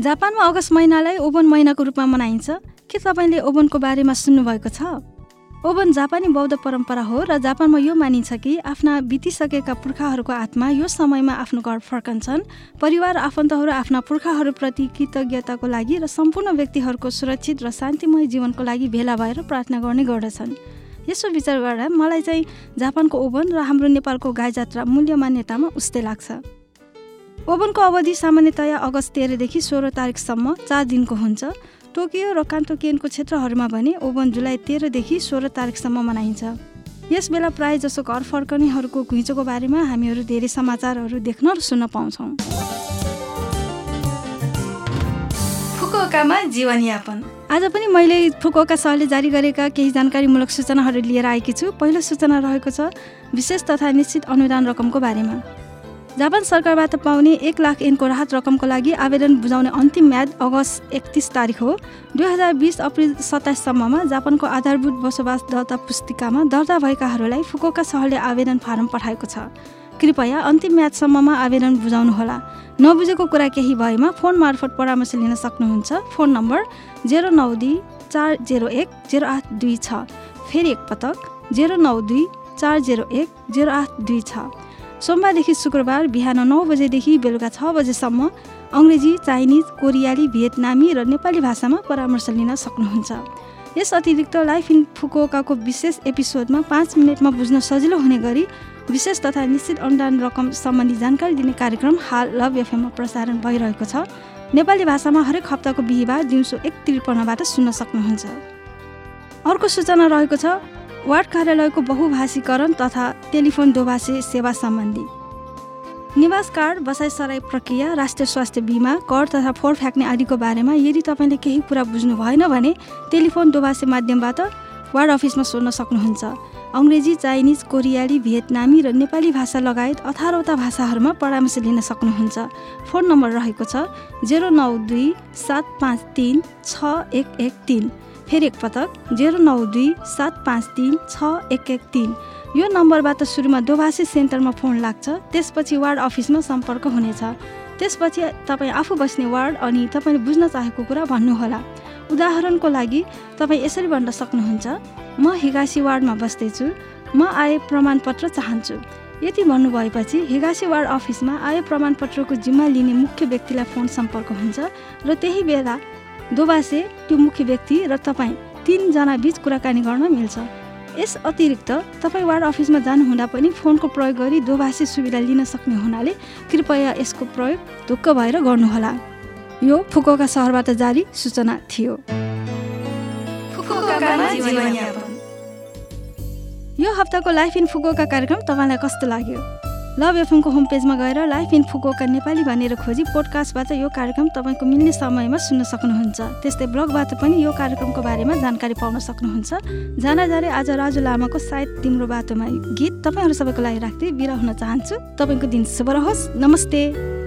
जापानमा अगस्त महिनालाई ओभन महिनाको रूपमा मनाइन्छ। के तपाईँले ओभनको बारेमा सुन्नुभएको छ? ओभन जापानी बौद्ध परम्परा हो र जापानमा यो मानिन्छ कि आफ्ना बितिसकेका पुर्खाहरूको आत्मा यो समयमा आफ्नो घर फर्कन्छन् परिवार आफन्तहरू आफ्ना पुर्खाहरूप्रति कृतज्ञताको लागि र सम्पूर्ण व्यक्तिहरूको सुरक्षित र शान्तिमय जीवनको लागि भेला भएर प्रार्थना गर्ने गर्दछन्। यसो विचार गर्दा मलाई चाहिँ जापानको ओभन र हाम्रो नेपालको गाई जात्रा मूल्य मान्यतामा उस्तै लाग्छ। ओभनको अवधि सामान्यतया अगस्त तेह्रदेखि सोह्र तारिकसम्म चार दिनको हुन्छ। टोकियो र कान्तोकियनको क्षेत्रहरूमा भने ओभन जुलाई तेह्रदेखि सोह्र तारिकसम्म मनाइन्छ। यस बेला प्राय जसो घर फर्कनेहरूको घुइँचोको बारेमा हामीहरू धेरै समाचारहरू देख्न र सुन्न पाउँछौँ। फुकुओकामा जीवनयापन। आज पनि मैले फुकुओका सहरले जारी गरेका केही जानकारीमूलक सूचनाहरू लिएर आएकी छु। पहिलो सूचना रहेको छ विशेष तथा निश्चित अनुदान रकमको बारेमा। जापान सरकारबाट पाउने एक लाख एनको राहत रकमको लागि आवेदन बुझाउने अन्तिम म्याद अगस्त एकतिस तारिक हो। दुई हजार बिस अप्रिल सत्ताइससम्ममा जापानको आधारभूत बसोबास दर्ता पुस्तिकामा दर्ता भएकाहरूलाई फुकोका सहरले आवेदन फारम पठाएको छ। कृपया अन्तिम म्यादसम्ममा आवेदन बुझाउनुहोला। नबुझेको कुरा केही भएमा फोन मार्फत परामर्श लिन सक्नुहुन्छ। फोन नम्बर जेरो नौ दुई चार जेरो एक जेरो आठ दुई छ। फेरि एकपटक जेरो नौ दुई चार जेरो एक जेरो आठ दुई छ। सोमबारदेखि शुक्रबार बिहान नौ बजेदेखि बेलुका छ बजेसम्म अङ्ग्रेजी चाइनिज कोरियाली भियतनामी र नेपाली भाषामा परामर्श लिन सक्नुहुन्छ। यस अतिरिक्त लाइफ इन फुकुओकाको विशेष एपिसोडमा पाँच मिनटमा बुझ्न सजिलो हुने गरी विशेष तथा निश्चित अनुदान रकम सम्बन्धी जानकारी दिने कार्यक्रम हाल लभ एफएममा प्रसारण भइरहेको छ। नेपाली भाषामा हरेक हप्ताको बिहिबार दिउँसो एक त्रिपन्नबाट सुन्न सक्नुहुन्छ। अर्को सूचना रहेको छ वार्ड कार्यालयको बहुभाषीकरण तथा टेलिफोन दोभाषी सेवा सम्बन्धी। निवास कार्ड बसाइसराई प्रक्रिया राष्ट्रिय स्वास्थ्य बिमा कर तथा फोहोर फ्याँक्ने आदिको बारेमा यदि तपाईँले केही कुरा बुझ्नु भएन भने टेलिफोन दोभाषी माध्यमबाट वार्ड अफिसमा सोध्न सक्नुहुन्छ। अङ्ग्रेजी चाइनिज कोरियाली भियतनामी र नेपाली भाषा लगायत अठारवटा भाषाहरूमा परामर्श लिन सक्नुहुन्छ। फोन नम्बर रहेको छ जेरो नौ दुई सात पाँच तिन छ एक एक तिन। फेरि एकपटक जेरो नौ दुई सात पाँच तिन छ एक एक तिन। यो नम्बरबाट सुरुमा दोभाषी सेन्टरमा फोन लाग्छ त्यसपछि वार्ड अफिसमा सम्पर्क हुनेछ। त्यसपछि तपाईँ आफू बस्ने वार्ड अनि तपाईँले बुझ्न चाहेको कुरा भन्नुहोला। उदाहरणको लागि तपाईँ यसरी भन्न सक्नुहुन्छ म हिगासी वार्डमा बस्दैछु म आय प्रमाणपत्र चाहन्छु। यति भन्नुभएपछि हिगासी वार्ड अफिसमा आय प्रमाणपत्रको जिम्मा लिने मुख्य व्यक्तिलाई फोन सम्पर्क हुन्छ र त्यही बेला दोबासे त्यो मुख्य व्यक्ति र तपाईँ तिनजना बिच कुराकानी गर्न मिल्छ। यस अतिरिक्त तपाईँ वार्ड अफिसमा जानुहुँदा पनि फोनको प्रयोग गरी दोभाषी सुविधा लिन सक्ने हुनाले कृपया यसको प्रयोग ढुक्क भएर गर्नुहोला। यो फुकोका सहरबाट जारी सूचना थियो। यो हप्ताको लाइफ इन फुकोका कार्यक्रम तपाईँलाई कस्तो लाग्यो? लभ एफएमको होम पेजमा गएर लाइफ इन फुकोका नेपाली भनेर खोजी पोडकास्टबाट यो कार्यक्रम तपाईँको मिल्ने समयमा सुन्न सक्नुहुन्छ। त्यस्तै ब्लगबाट पनि यो कार्यक्रमको बारेमा जानकारी पाउन सक्नुहुन्छ। जाना जाने आज राजु लामाको सायद तिम्रो बाटोमा गीत तपाईँहरू सबैको लागि राख्दै बिरा हुन चाहन्छु। तपाईँको दिन शुभ रहोस्। नमस्ते।